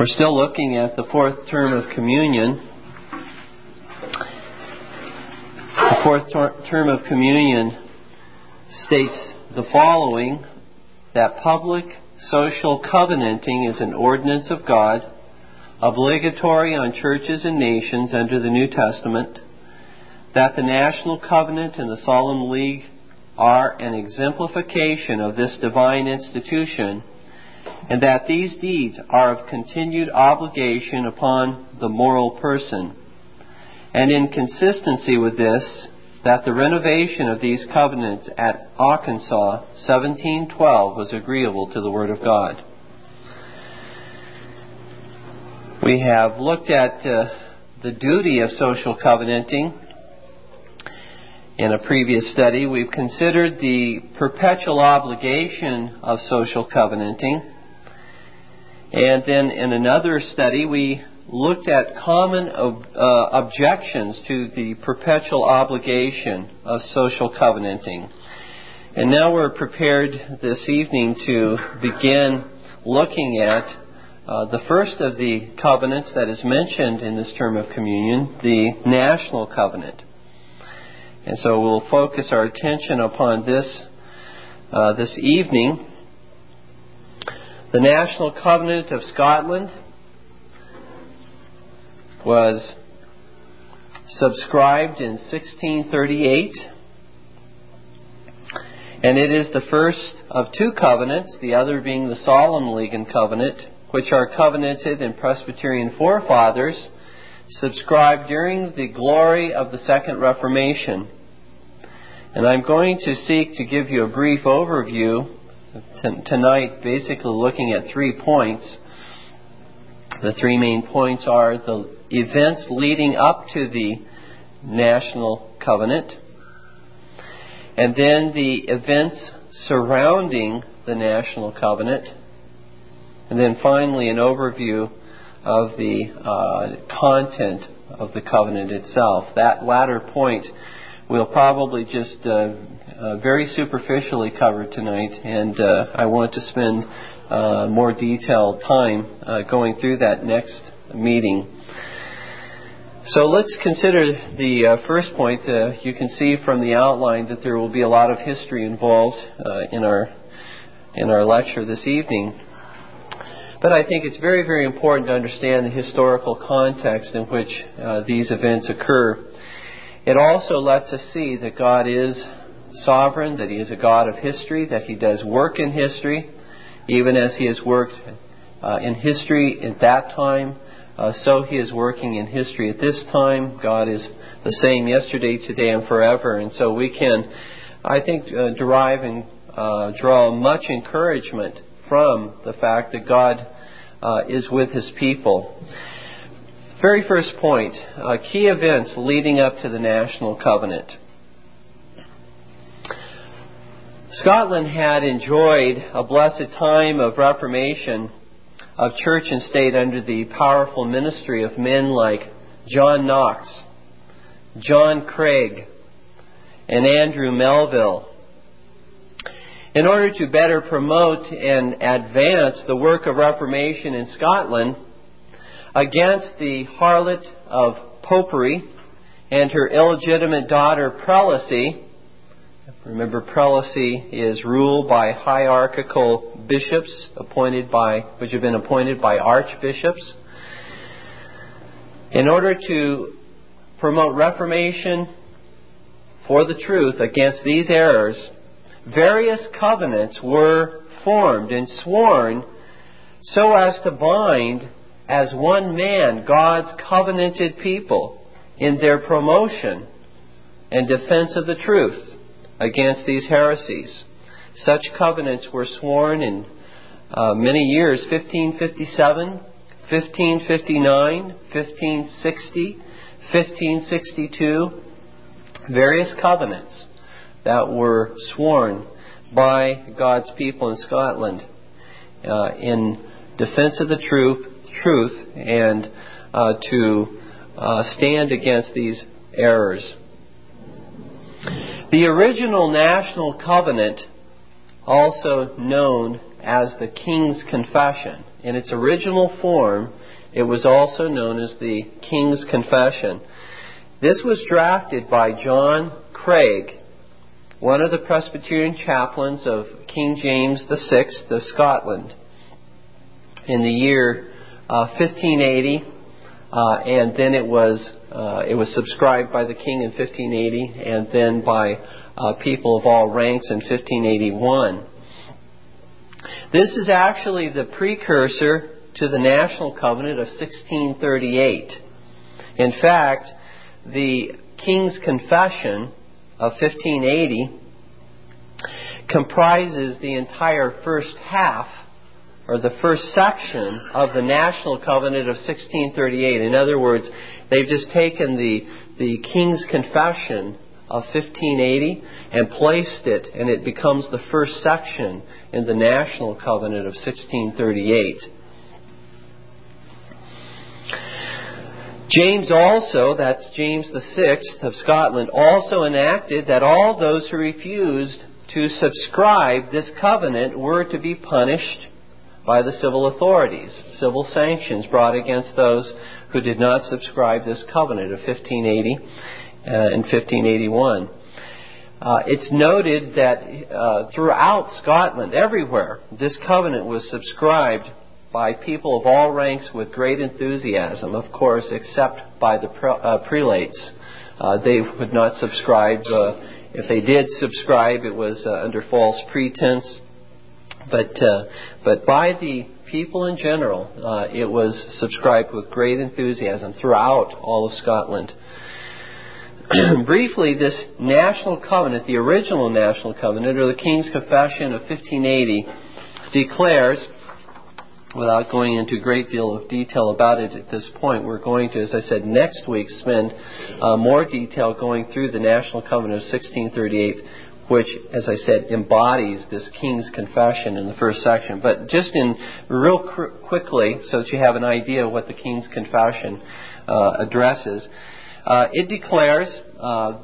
We're still looking at the fourth term of communion. The fourth ter- term of communion states the following that public social covenanting is an ordinance of God, obligatory on churches and nations under the New Testament, that the national covenant and the solemn league are an exemplification of this divine institution and that these deeds are of continued obligation upon the moral person. And in consistency with this, that the renovation of these covenants at Auchensaugh 1712 was agreeable to the Word of God. We have looked at uh, the duty of social covenanting in a previous study. We've considered the perpetual obligation of social covenanting and then in another study, we looked at common uh, objections to the perpetual obligation of social covenanting. And now we're prepared this evening to begin looking at uh, the first of the covenants that is mentioned in this term of communion, the national covenant. And so we'll focus our attention upon this uh, this evening. The National Covenant of Scotland was subscribed in 1638, and it is the first of two covenants, the other being the Solemn League and Covenant, which are covenanted in Presbyterian forefathers, subscribed during the glory of the Second Reformation. And I'm going to seek to give you a brief overview tonight basically looking at three points. The three main points are the events leading up to the national covenant, and then the events surrounding the national covenant, and then finally an overview of the uh, content of the covenant itself. That latter point we'll probably just uh, uh, very superficially cover tonight, and uh, I want to spend uh, more detailed time uh, going through that next meeting. So let's consider the uh, first point. you can see from the outline that there will be a lot of history involved in our in our lecture this evening. But I think it's very, very important to understand the historical context in which these events occur. It also lets us see that God is sovereign, that He is a God of history, that He does work in history, even as He has worked uh, in history at that time. Uh, so He is working in history at this time. God is the same yesterday, today, and forever. And so we can, I think, uh, derive and uh, draw much encouragement from the fact that God uh, is with His people. Very first point uh, key events leading up to the National Covenant. Scotland had enjoyed a blessed time of reformation of church and state under the powerful ministry of men like John Knox, John Craig, and Andrew Melville. In order to better promote and advance the work of Reformation in Scotland against the harlot of popery and her illegitimate daughter prelacy, Remember, prelacy is ruled by hierarchical bishops appointed by, which have been appointed by archbishops. In order to promote reformation for the truth against these errors, various covenants were formed and sworn so as to bind as one man God's covenanted people in their promotion and defense of the truth against these heresies. Such covenants were sworn in uh, many years 1557, 1559, 1560, 1562, various covenants that were sworn by God's people in Scotland uh, in defense of the truth, truth and uh, to uh, stand against these errors. The original national covenant, also known as the King's Confession, in its original form, it was also known as the King's Confession. This was drafted by John Craig, one of the Presbyterian chaplains of King James VI of Scotland, in the year uh, 1580, uh, and then it was uh, it was subscribed by the king in 1580, and then by uh, people of all ranks in 1581. This is actually the precursor to the National Covenant of 1638. In fact, the King's Confession of 1580 comprises the entire first half or the first section of the National Covenant of 1638. In other words, they've just taken the, the King's Confession of 1580 and placed it, and it becomes the first section in the National Covenant of 1638. James also, that's James VI of Scotland, also enacted that all those who refused to subscribe this covenant were to be punished by the civil authorities. Civil sanctions brought against those who did not subscribe this covenant of 1580 uh, and 1581. Uh, it's noted that uh, throughout Scotland, everywhere, this covenant was subscribed by people of all ranks with great enthusiasm, of course, except by the pre- uh, prelates. Uh, they would not subscribe. Uh, if they did subscribe, it was under false pretense. But, uh, but by the people in general, uh, it was subscribed with great enthusiasm throughout all of Scotland. Briefly, this national covenant, the original national covenant, or the King's Confession of 1580, declares, without going into a great deal of detail about it at this point, we're going to, as I said, next week spend uh, more detail going through the National Covenant of 1638 which, as I said, embodies this King's Confession in the first section. But just in real cr- quickly, so that you have an idea of what the King's Confession uh, addresses, uh, it declares, uh,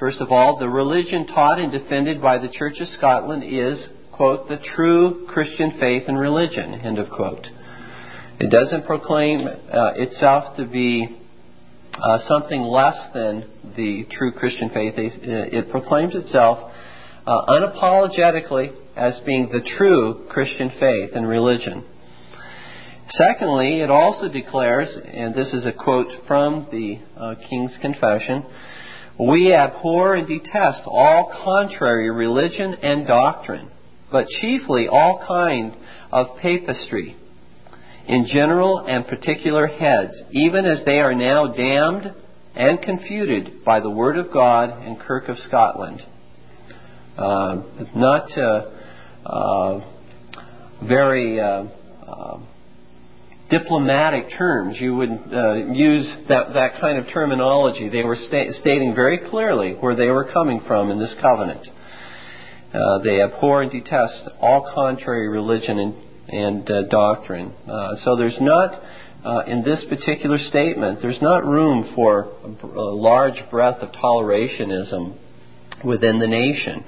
first of all, the religion taught and defended by the Church of Scotland is, quote, the true Christian faith and religion, end of quote. It doesn't proclaim uh, itself to be uh, something less than the true Christian faith. It proclaims itself uh, unapologetically as being the true Christian faith and religion. Secondly, it also declares, and this is a quote from the uh, King's Confession, we abhor and detest all contrary religion and doctrine, but chiefly all kind of papistry, in general and particular heads, even as they are now damned and confuted by the Word of God and Kirk of Scotland uh, not uh, uh, very diplomatic terms. You would uh, use that, that kind of terminology. They were sta- stating very clearly where they were coming from in this covenant. Uh, they abhor and detest all contrary religion and, and uh, doctrine. so there's not, in this particular statement, there's not room for a, a large breadth of tolerationism within the nation.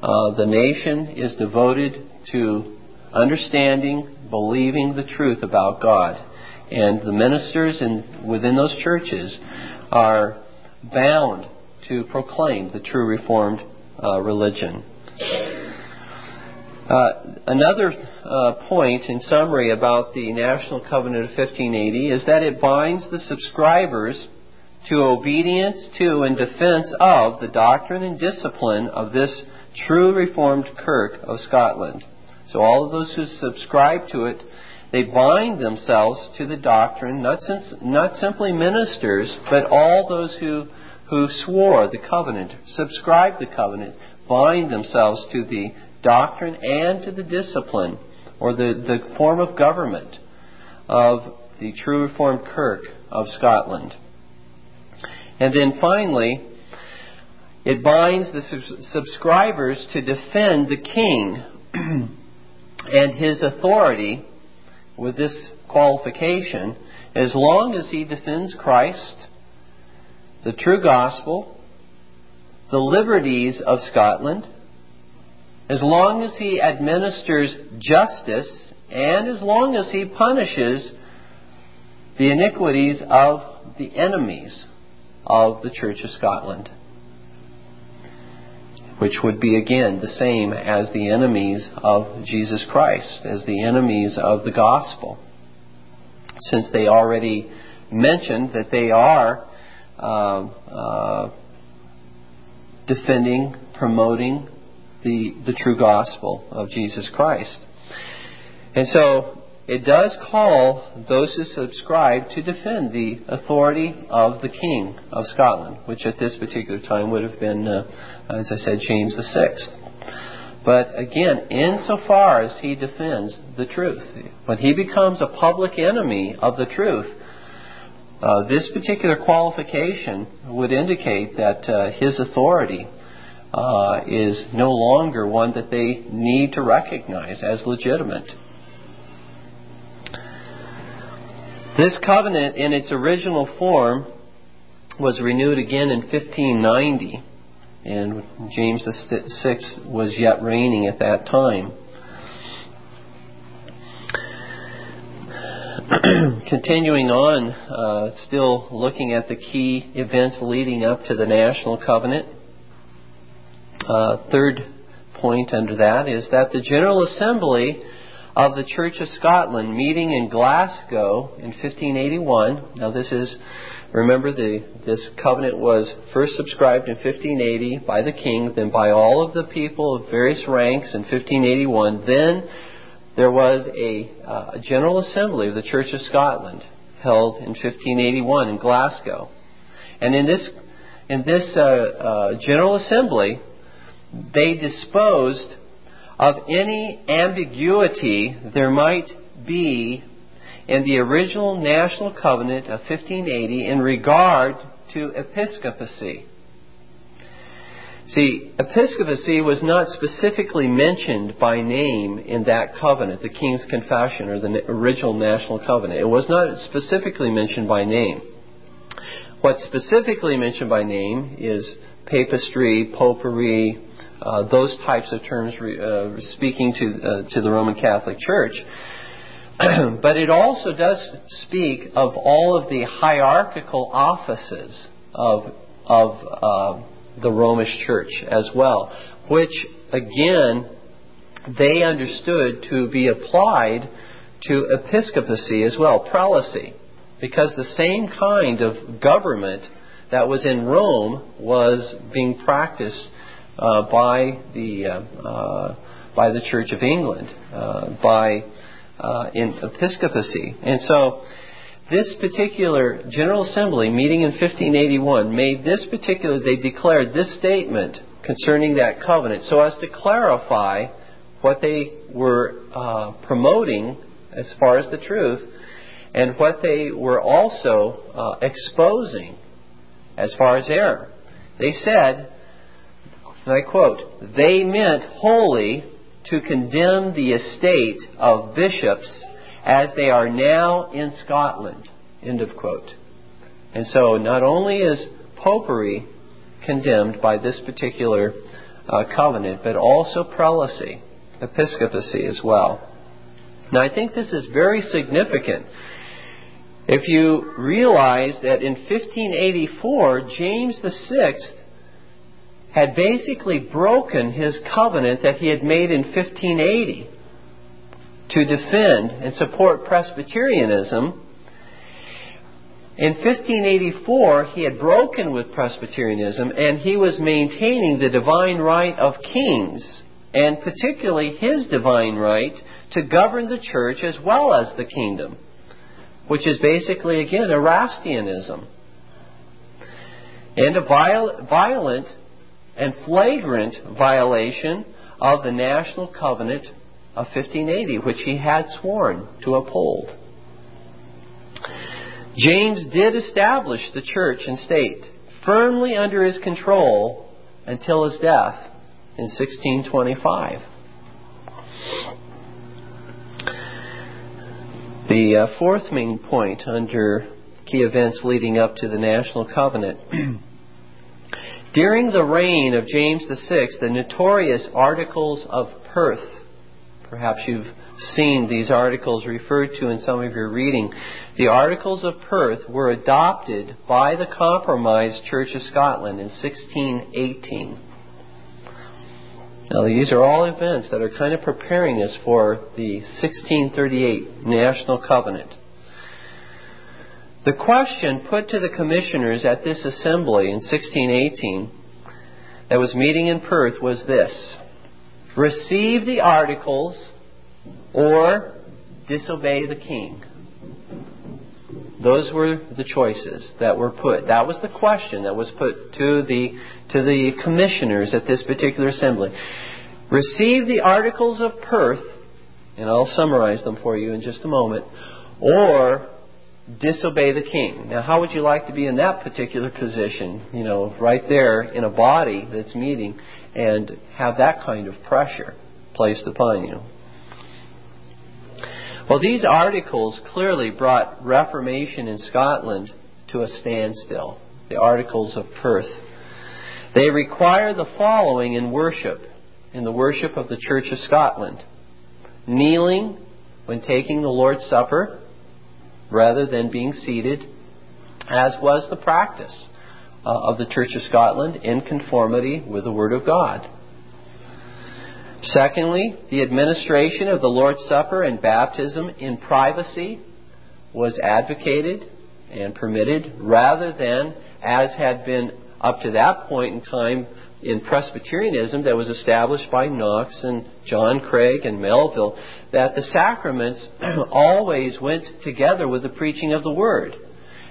Uh, the nation is devoted to understanding, believing the truth about God. And the ministers in, within those churches are bound to proclaim the true Reformed uh, religion. Uh, another uh, point, in summary, about the National Covenant of 1580 is that it binds the subscribers to obedience to and defense of the doctrine and discipline of this true Reformed Kirk of Scotland. So all of those who subscribe to it, they bind themselves to the doctrine, not, since, not simply ministers, but all those who, who swore the covenant, subscribed the covenant, bind themselves to the doctrine and to the discipline or the, the form of government of the true Reformed Kirk of Scotland. And then finally, it binds the subscribers to defend the king and his authority with this qualification as long as he defends Christ, the true gospel, the liberties of Scotland, as long as he administers justice and as long as he punishes the iniquities of the enemies of the Church of Scotland, which would be again the same as the enemies of Jesus Christ, as the enemies of the gospel, since they already mentioned that they are uh, uh, defending, promoting the, the true gospel of Jesus Christ. And so it does call those who subscribe to defend the authority of the King of Scotland, which at this particular time would have been, uh, as I said, James VI. But again, insofar as he defends the truth, when he becomes a public enemy of the truth, uh, this particular qualification would indicate that uh, his authority uh, is no longer one that they need to recognize as legitimate. This covenant, in its original form, was renewed again in 1590, and James VI was yet reigning at that time. Continuing on, uh, still looking at the key events leading up to the National Covenant. Uh, third point under that is that the General Assembly of the Church of Scotland meeting in Glasgow in 1581. Now, this is, remember, the, this covenant was first subscribed in 1580 by the king, then by all of the people of various ranks in 1581. Then there was a, uh, a General Assembly of the Church of Scotland held in 1581 in Glasgow. And in this, in this uh, uh, General Assembly, they disposed of any ambiguity there might be in the original National Covenant of 1580 in regard to episcopacy. See, episcopacy was not specifically mentioned by name in that covenant, the King's Confession or the original National Covenant. It was not specifically mentioned by name. What's specifically mentioned by name is papistry, popery, uh, those types of terms re, uh, speaking to, uh, to the Roman Catholic Church. but it also does speak of all of the hierarchical offices of, of uh, the Romish Church as well, which again they understood to be applied to episcopacy as well, prelacy, because the same kind of government that was in Rome was being practiced uh, by the uh, uh, by the Church of England by in episcopacy, and so. This particular General Assembly meeting in 1581 made this particular, they declared this statement concerning that covenant so as to clarify what they were uh, promoting as far as the truth and what they were also uh, exposing as far as error. They said and I quote, they meant wholly to condemn the estate of bishops as they are now in Scotland. End of quote. And so not only is popery condemned by this particular uh, covenant, but also prelacy, episcopacy as well. Now I think this is very significant. If you realize that in 1584, James VI had basically broken his covenant that he had made in 1580 to defend and support Presbyterianism. In 1584, he had broken with Presbyterianism and he was maintaining the divine right of kings, and particularly his divine right to govern the church as well as the kingdom, which is basically, again, Erastianism. And a violent and flagrant violation of the national covenant of 1580, which he had sworn to uphold. James did establish the church and state firmly under his control until his death in 1625. The uh, fourth main point under key events leading up to the National Covenant During the reign of James VI, the notorious Articles of Perth, perhaps you've seen these articles referred to in some of your reading, the Articles of Perth were adopted by the Compromised Church of Scotland in 1618. Now, these are all events that are kind of preparing us for the 1638 National Covenant. The question put to the commissioners at this assembly in 1618 that was meeting in Perth was this Receive the articles or disobey the king. Those were the choices that were put. That was the question that was put to the, to the commissioners at this particular assembly. Receive the articles of Perth, and I'll summarize them for you in just a moment, or disobey the king. Now, how would you like to be in that particular position? You know, right there in a body that's meeting and have that kind of pressure placed upon you. Well, these articles clearly brought Reformation in Scotland to a standstill. The Articles of Perth. They require the following in worship, in the worship of the Church of Scotland kneeling when taking the Lord's Supper rather than being seated, as was the practice Uh, of the Church of Scotland in conformity with the Word of God. Secondly, the administration of the Lord's Supper and baptism in privacy was advocated and permitted rather than, as had been up to that point in time in Presbyterianism that was established by Knox and John Craig and Melville, that the sacraments always went together with the preaching of the Word.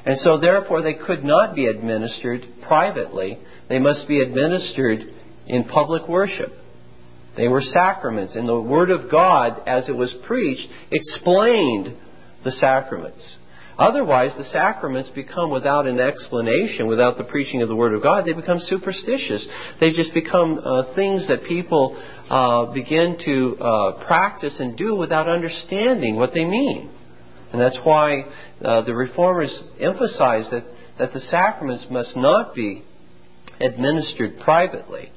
And so, therefore, they could not be administered privately. They must be administered in public worship. They were sacraments, and the Word of God, as it was preached, explained the sacraments. Otherwise, the sacraments become without an explanation, without the preaching of the Word of God, they become superstitious. They just become uh, things that people uh, begin to uh, practice and do without understanding what they mean. And that's why uh, the Reformers emphasize that, that the sacraments must not be administered privately.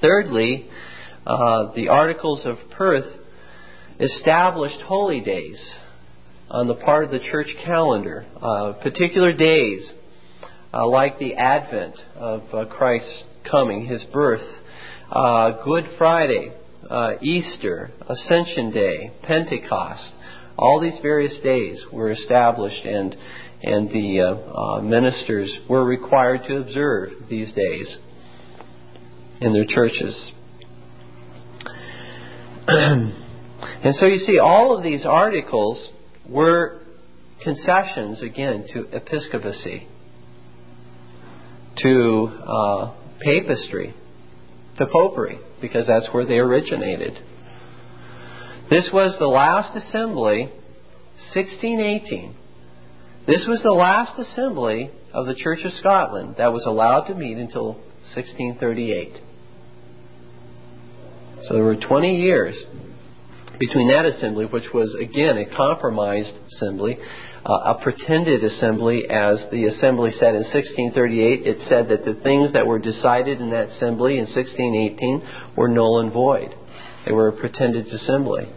Thirdly, uh, the Articles of Perth established holy days on the part of the church calendar, uh, particular days uh, like the Advent of uh, Christ's coming, his birth, uh, Good Friday, uh, Easter, Ascension Day, Pentecost. All these various days were established, and and the ministers were required to observe these days in their churches. and so you see, all of these articles were concessions, again, to episcopacy, to uh, papistry, to popery, because that's where they originated. This was the last assembly, 1618. This was the last assembly of the Church of Scotland that was allowed to meet until 1638. So there were 20 years between that assembly, which was again a compromised assembly, uh, a pretended assembly, as the assembly said in 1638. It said that the things that were decided in that assembly in 1618 were null and void. They were a pretended assembly.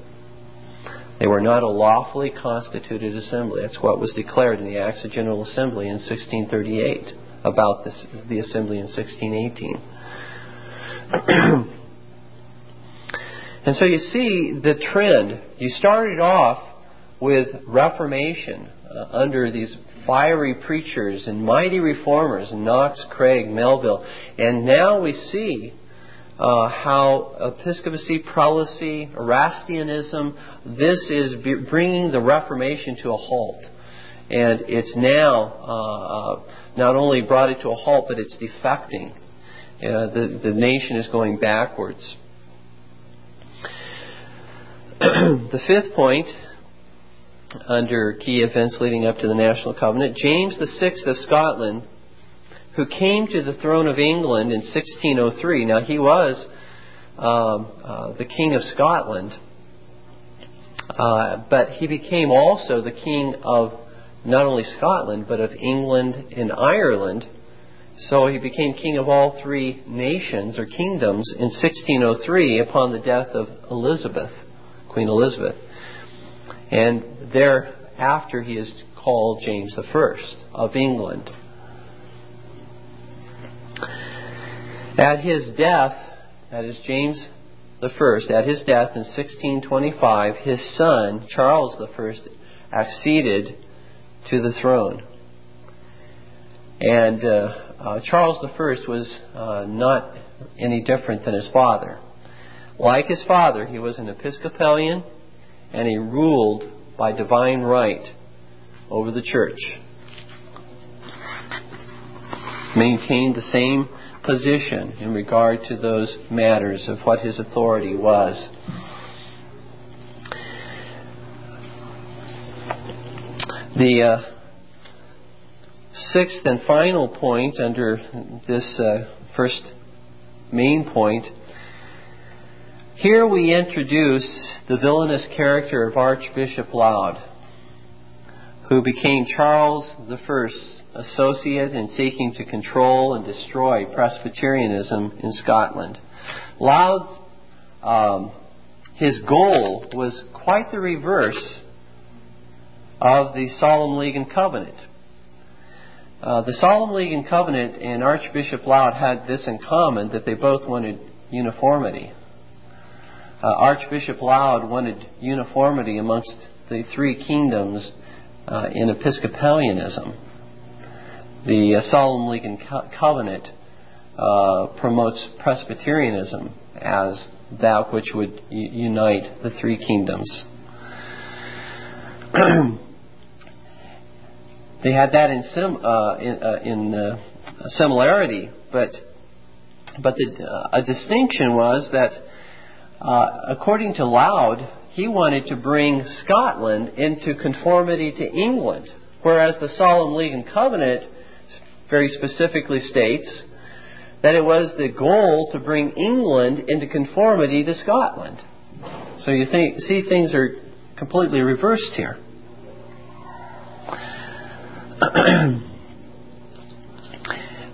They were not a lawfully constituted assembly. That's what was declared in the Acts of General Assembly in 1638 about this, the assembly in 1618. And so you see the trend. You started off with Reformation uh, under these fiery preachers and mighty reformers, Knox, Craig, Melville, and now we see uh, how episcopacy, prelacy, Erastianism, this is bringing the Reformation to a halt. And it's now uh, uh, not only brought it to a halt, but it's defecting. Uh, the, the nation is going backwards. the fifth point under key events leading up to the National Covenant, James VI of Scotland, who came to the throne of England in 1603. Now, he was um, uh, the King of Scotland, uh, but he became also the King of not only Scotland, but of England and Ireland So he became king of all three nations or kingdoms in 1603 upon the death of Elizabeth, Queen Elizabeth. And thereafter he is called James I of England. At his death, that is James I, at his death in 1625, his son, Charles I, acceded to the throne. And uh, uh, Charles I was uh, not any different than his father. Like his father, he was an Episcopalian and he ruled by divine right over the church. Maintained the same position in regard to those matters of what his authority was. The uh, sixth and final point under this uh, first main point here we introduce the villainous character of Archbishop Laud, who became Charles I's associate in seeking to control and destroy Presbyterianism in Scotland. Laud's um, his goal was quite the reverse of the Solemn League and Covenant. Uh, the Solemn League and Covenant and Archbishop Laud had this in common that they both wanted uniformity. Uh, Archbishop Laud wanted uniformity amongst the three kingdoms uh, in Episcopalianism. The uh, Solemn League and Co- Covenant uh, promotes Presbyterianism as that which would unite the three kingdoms. they had that in, sim, uh, in, uh, in uh, similarity, but but the, a distinction was that according to Laud, he wanted to bring Scotland into conformity to England, whereas the Solemn League and Covenant very specifically states that it was the goal to bring England into conformity to Scotland. So you think, see things are completely reversed here.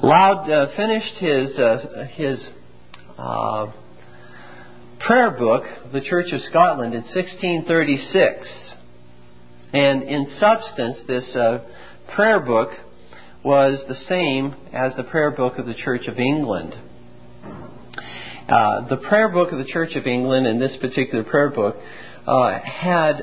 Laud uh, finished his uh, his uh, prayer book of the Church of Scotland in 1636, and in substance, this uh, prayer book was the same as the prayer book of the Church of England. Uh, the prayer book of the Church of England and this particular prayer book uh, had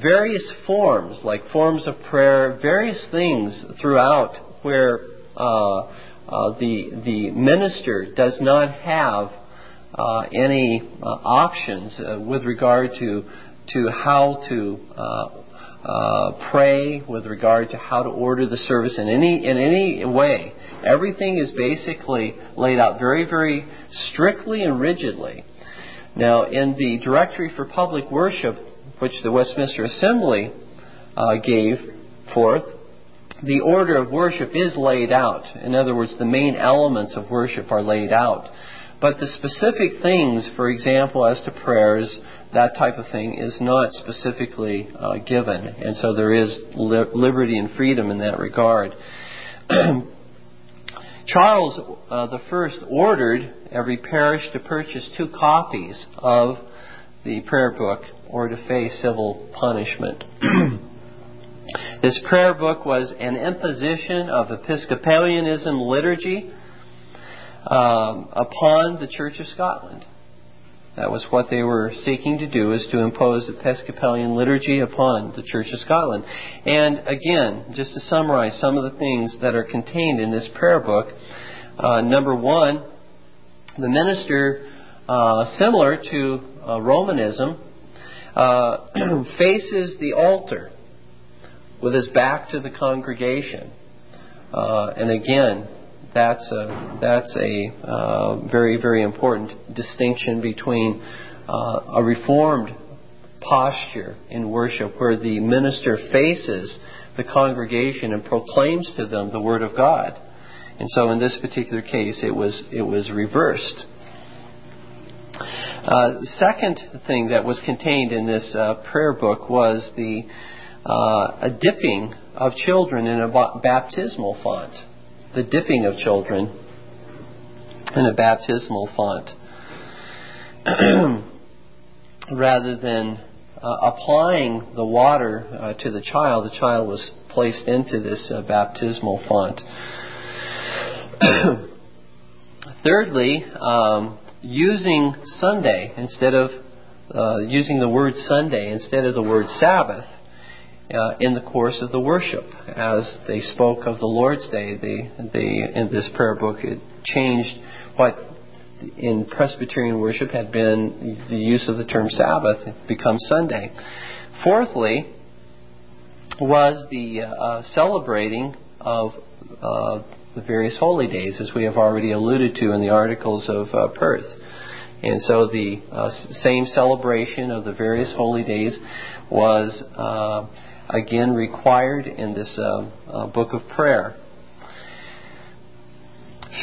various forms, like forms of prayer, various things throughout where uh, uh, the the minister does not have any uh, options uh, with regard to to how to uh, pray, with regard to how to order the service in any in any way. Everything is basically laid out very very strictly and rigidly. Now, in the Directory for Public Worship, which the Westminster Assembly uh, gave forth, the order of worship is laid out. In other words, the main elements of worship are laid out. But the specific things, for example, as to prayers, that type of thing is not specifically uh, given. And so there is li- liberty and freedom in that regard. Charles uh, the First ordered every parish to purchase two copies of the prayer book or to face civil punishment. this prayer book was an imposition of Episcopalianism liturgy um, upon the Church of Scotland. That was what they were seeking to do, is to impose Episcopalian liturgy upon the Church of Scotland. And again, just to summarize some of the things that are contained in this prayer book, uh, number one, the minister, uh, similar to uh, Romanism, uh, faces the altar with his back to the congregation. Uh, and again, that's a, that's a uh, very, very important distinction between uh, a reformed posture in worship where the minister faces the congregation and proclaims to them the Word of God. And so in this particular case, it was, it was reversed. Uh, second thing that was contained in this uh, prayer book was the uh, a dipping of children in a baptismal font. The dipping of children in a baptismal font rather than uh, applying the water uh, to the child, the child was placed into this uh, baptismal font. Thirdly, um, using Sunday instead of uh, using the word Sunday instead of the word Sabbath uh, in the course of the worship. As they spoke of the Lord's Day, they, they, in this prayer book, it changed what in Presbyterian worship had been the use of the term Sabbath become Sunday. Fourthly, was the uh, celebrating of uh, the various holy days, as we have already alluded to in the articles of uh, Perth. And so the uh, same celebration of the various holy days was uh, again required in this uh, book of prayer.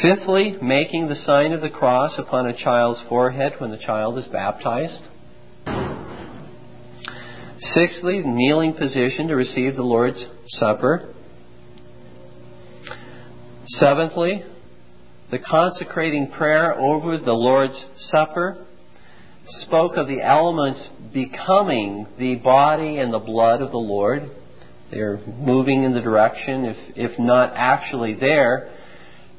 Fifthly, making the sign of the cross upon a child's forehead when the child is baptized. Sixthly, kneeling position to receive the Lord's Supper. Seventhly, the consecrating prayer over the Lord's Supper spoke of the elements becoming the body and the blood of the Lord. They're moving in the direction, if, if not actually there,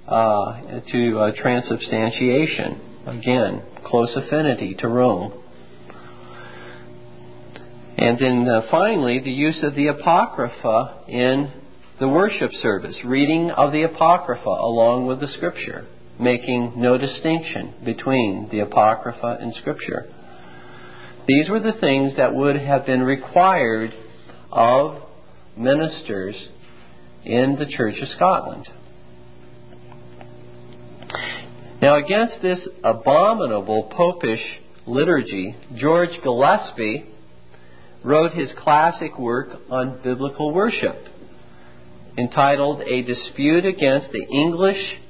uh, to uh, transubstantiation. Again, close affinity to Rome. And then uh, finally, the use of the Apocrypha in the worship service, reading of the Apocrypha along with the Scripture, making no distinction between the Apocrypha and Scripture. These were the things that would have been required of ministers in the Church of Scotland. Now, against this abominable popish liturgy, George Gillespie wrote his classic work on biblical worship, entitled A Dispute Against the English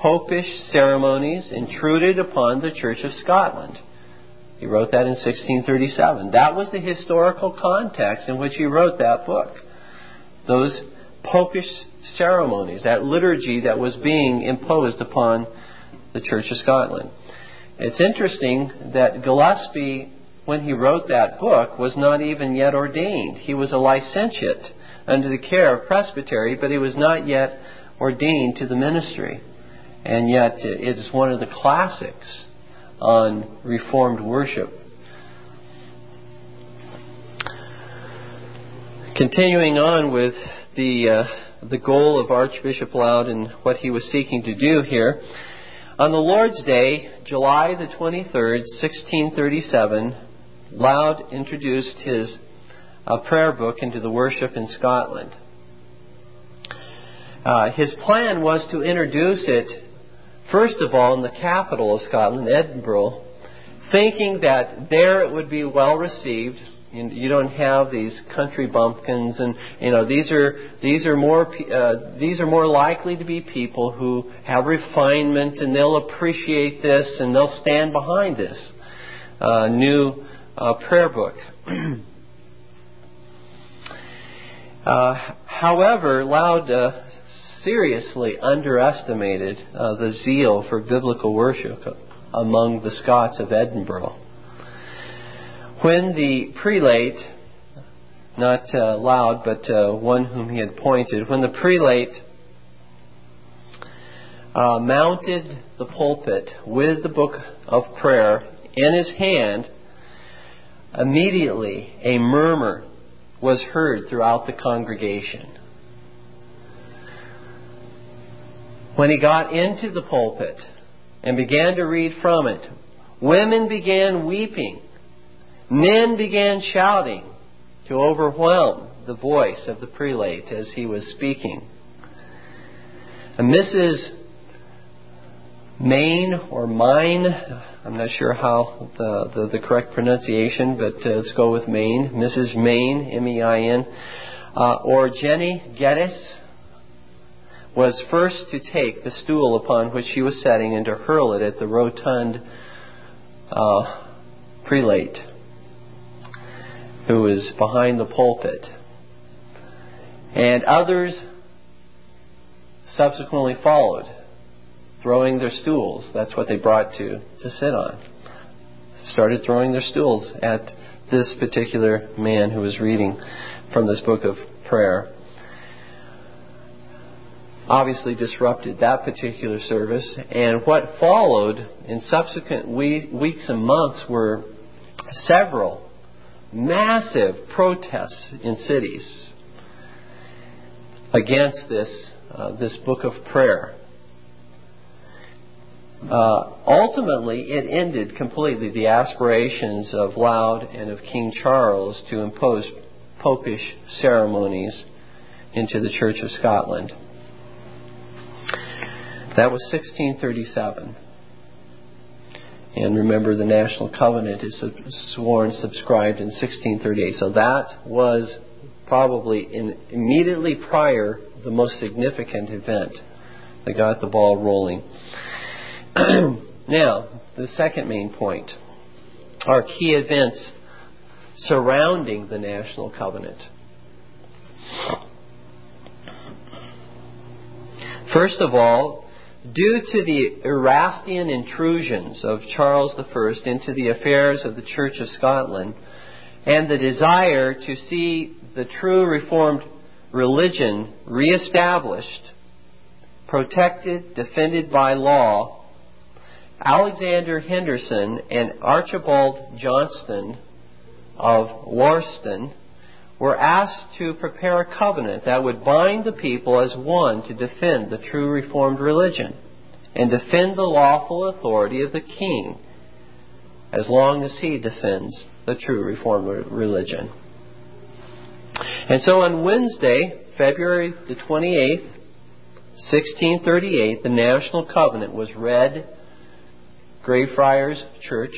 Popish Ceremonies Intruded Upon the Church of Scotland. He wrote that in 1637. That was the historical context in which he wrote that book. Those popish ceremonies, that liturgy that was being imposed upon the Church of Scotland. It's interesting that Gillespie, when he wrote that book, was not even yet ordained. He was a licentiate under the care of presbytery, but he was not yet ordained to the ministry. And yet, it is one of the classics on Reformed worship. Continuing on with the, uh, the goal of Archbishop Laud and what he was seeking to do here, on the Lord's Day, July the 23rd, 1637, Laud introduced his uh, prayer book into the worship in Scotland. Uh, his plan was to introduce it, first of all, in the capital of Scotland, Edinburgh, thinking that there it would be well received you don't have these country bumpkins, and you know these are these are more uh, these are more likely to be people who have refinement, and they'll appreciate this, and they'll stand behind this uh, new uh, prayer book. Uh, however, Laud uh, seriously underestimated uh, the zeal for biblical worship among the Scots of Edinburgh. When the prelate, not uh, Laud, but uh, one whom he had appointed, when the prelate uh, mounted the pulpit with the book of prayer in his hand, immediately a murmur was heard throughout the congregation. When he got into the pulpit and began to read from it, women began weeping Men began shouting to overwhelm the voice of the prelate as he was speaking. And Mrs. Main or Mine, I'm not sure how the, the, the correct pronunciation, but uh, let's go with Main. Mrs. Main, M E I N, uh, or Jenny Geddes, was first to take the stool upon which she was sitting and to hurl it at the rotund uh, prelate who was behind the pulpit. And others subsequently followed, throwing their stools. That's what they brought to, to sit on. Started throwing their stools at this particular man who was reading from this book of prayer. Obviously disrupted that particular service, and what followed in subsequent weeks and months were several massive protests in cities against this, uh, this book of prayer. Uh, ultimately, it ended completely the aspirations of Laud and of King Charles to impose popish ceremonies into the Church of Scotland. That was 1637. And remember, the National Covenant is sworn, subscribed in 1638. So that was probably in, immediately prior the most significant event that got the ball rolling. now, the second main point are key events surrounding the National Covenant. First of all, due to the Erastian intrusions of Charles I into the affairs of the Church of Scotland and the desire to see the true Reformed religion reestablished, protected, defended by law, Alexander Henderson and Archibald Johnston of Wariston were asked to prepare a covenant that would bind the people as one to defend the true Reformed religion and defend the lawful authority of the king as long as he defends the true Reformed religion. And so on Wednesday, February the 28th, 1638, the National Covenant was read Greyfriars Church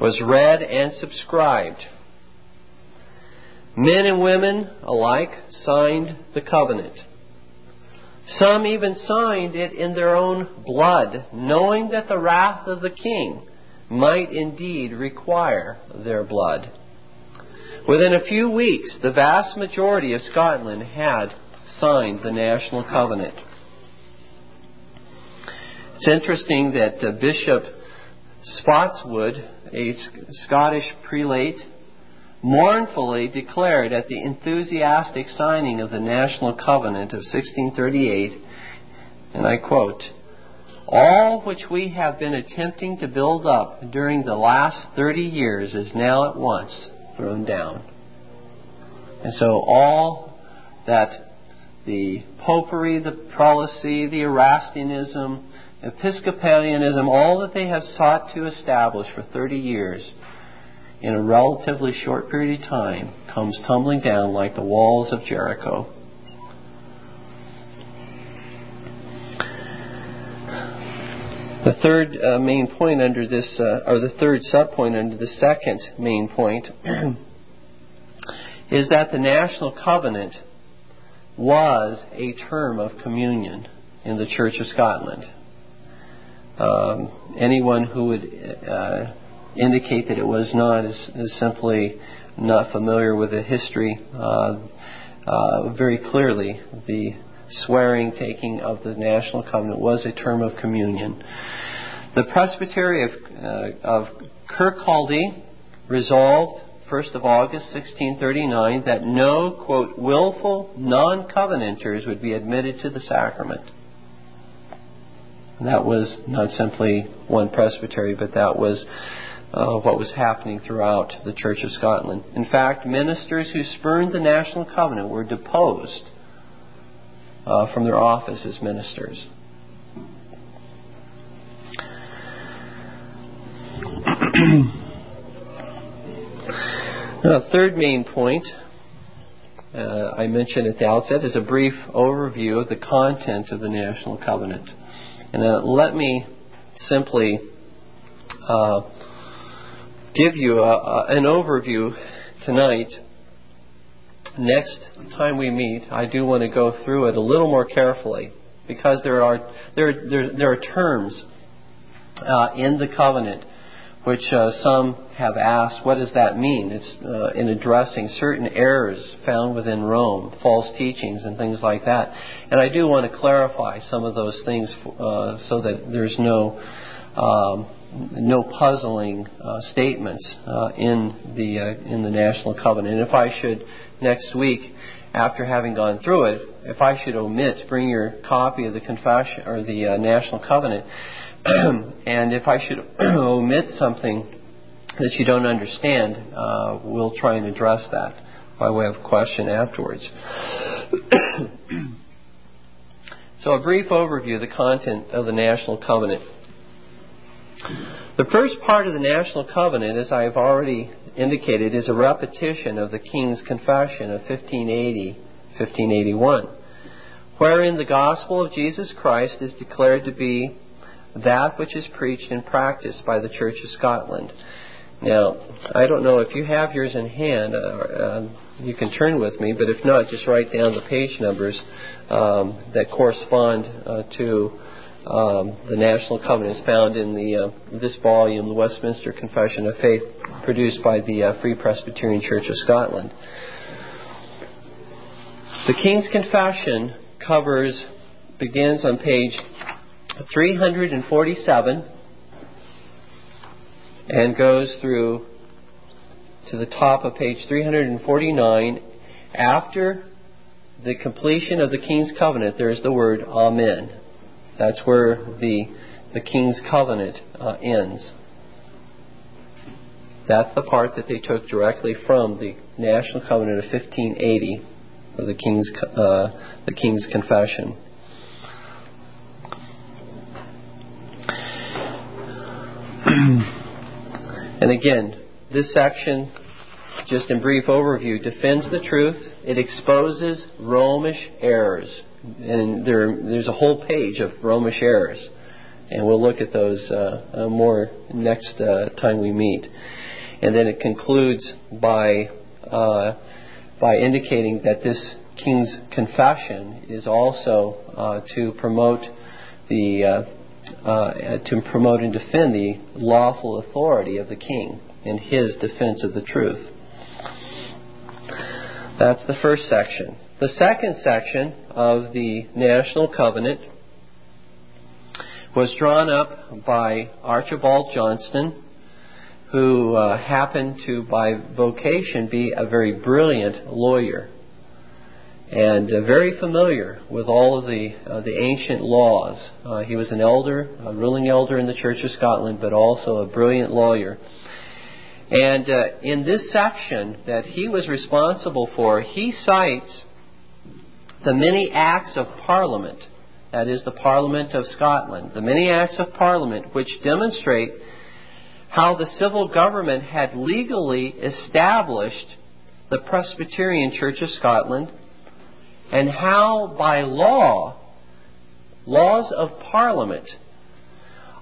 was read and subscribed. Men and women alike signed the covenant. Some even signed it in their own blood, knowing that the wrath of the king might indeed require their blood. Within a few weeks, the vast majority of Scotland had signed the national covenant. It's interesting that uh, Bishop Spottiswoode, a Scottish prelate, mournfully declared at the enthusiastic signing of the National Covenant of 1638, and I quote, All which we have been attempting to build up during the last 30 years is now at once thrown down. And so all that the popery, the prelacy, the Erastianism, Episcopalianism, all that they have sought to establish for 30 years, in a relatively short period of time, comes tumbling down like the walls of Jericho. The third uh, main point under this, uh, or the third subpoint under the second main point, is that the national covenant was a term of communion in the Church of Scotland um, anyone who would uh, indicate that it was not is, simply not familiar with the history. Uh, uh, very clearly, the swearing taking of the national covenant was a term of communion. The presbytery of, uh, of Kirkcaldy resolved 1st of August 1639 that no, quote, willful non covenanters would be admitted to the sacrament. That was not simply one presbytery, but that was uh, what was happening throughout the Church of Scotland. In fact, ministers who spurned the national covenant were deposed uh, from their office as ministers. now, third main point uh, I mentioned at the outset is a brief overview of the content of the national covenant. And uh, let me simply uh, give you a, a, an overview tonight. Next time we meet, I do want to go through it a little more carefully because there are there there, there are terms uh, in the covenant which uh, some have asked, what does that mean? It's uh, in addressing certain errors found within Rome, false teachings, and things like that. And I do want to clarify some of those things uh, so that there's no um, no puzzling uh, statements uh, in the uh, in the National Covenant. And if I should next week, after having gone through it, if I should omit, bring your copy of the confession or the National Covenant and if I should omit something that you don't understand, uh, we'll try and address that by way of question afterwards. so, a brief overview of the content of the National Covenant. The first part of the National Covenant, as I have already indicated, is a repetition of the King's Confession of 1580 1581, wherein the gospel of Jesus Christ is declared to be that which is preached and practiced by the Church of Scotland. Now, I don't know if you have yours in hand, uh, uh, you can turn with me, but if not, just write down the page numbers um, that correspond uh, to um, the National Covenants found in the, uh, this volume, the Westminster Confession of Faith, produced by the uh, Free Presbyterian Church of Scotland. The King's Confession covers, begins on page 347 and goes through to the top of page 349. After the completion of the King's Covenant, there is the word Amen. That's where the, the King's Covenant uh, ends. That's the part that they took directly from the National Covenant of 1580, of the King's, uh, the King's Confession. and again, this section, just in brief overview, defends the truth. It exposes Romish errors. And there, there's a whole page of Romish errors. And we'll look at those uh, uh, more next uh, time we meet. And then it concludes by, uh, by indicating that this king's confession is also uh, to promote the uh, to promote and defend the lawful authority of the king in his defense of the truth. That's the first section. The second section of the National Covenant was drawn up by Archibald Johnston, who uh, happened to, by vocation, be a very brilliant lawyer and uh, very familiar with all of the uh, the ancient laws. Uh, he was an elder, a ruling elder in the Church of Scotland, but also a brilliant lawyer. And uh, in this section that he was responsible for, he cites the many acts of Parliament, that is, the Parliament of Scotland, the many acts of Parliament which demonstrate how the civil government had legally established the Presbyterian Church of Scotland and how by law, laws of Parliament,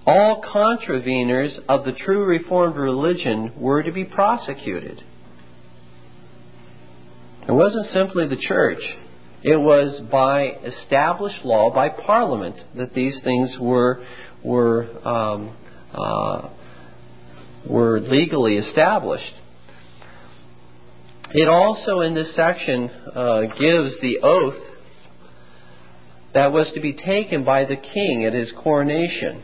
all contraveners of the true Reformed religion were to be prosecuted. It wasn't simply the church. It was by established law, by Parliament, that these things were were um, uh, were legally established. It also, in this section, uh, gives the oath that was to be taken by the king at his coronation.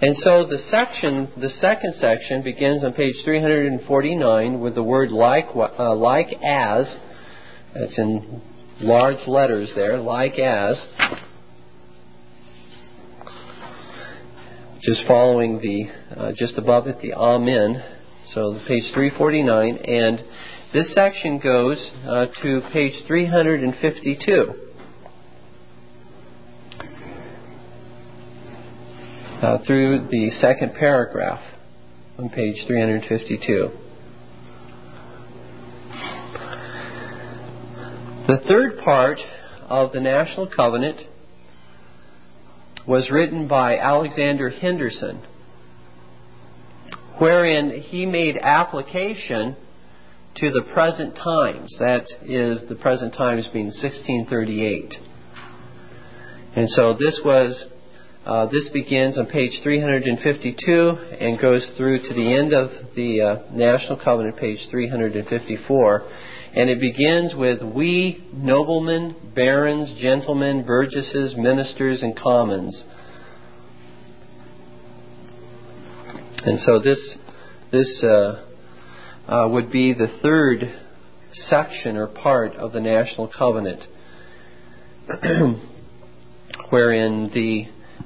And so the section, the second section, begins on page 349 with the word like, uh, like as. That's in large letters there, like as. Just following the, uh, just above it, the Amen so page 349, and this section goes uh, to page 352. Uh, through the second paragraph on page 352. The third part of the National Covenant was written by Alexander Henderson wherein he made application to the present times. That is, the present times being 1638. And so this was Uh, this begins on page 352 and goes through to the end of the uh, National Covenant, page 354. And it begins with We, noblemen, barons, gentlemen, burgesses, ministers, and commons. And so this, this uh, uh would be the third section or part of the National Covenant, wherein the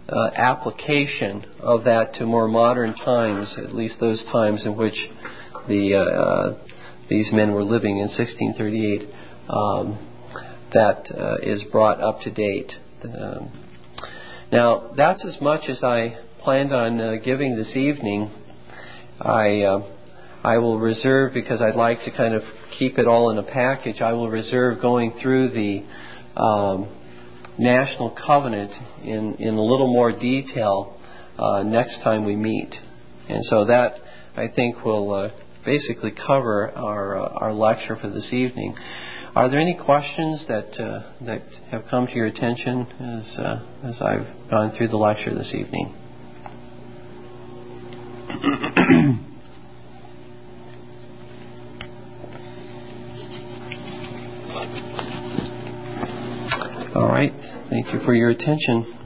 uh, application of that to more modern times, at least those times in which the uh, uh these men were living in 1638, um, that uh, is brought up to date. Um, now, that's as much as I planned on uh, giving this evening. I uh, I will reserve because I'd like to kind of keep it all in a package. I will reserve going through the um, national covenant in, in a little more detail uh, next time we meet. And so that, I think, will uh, basically cover our, uh, our lecture for this evening. Are there any questions that, uh, that have come to your attention as, uh, as I've gone through the lecture this evening? All right. Thank you for your attention.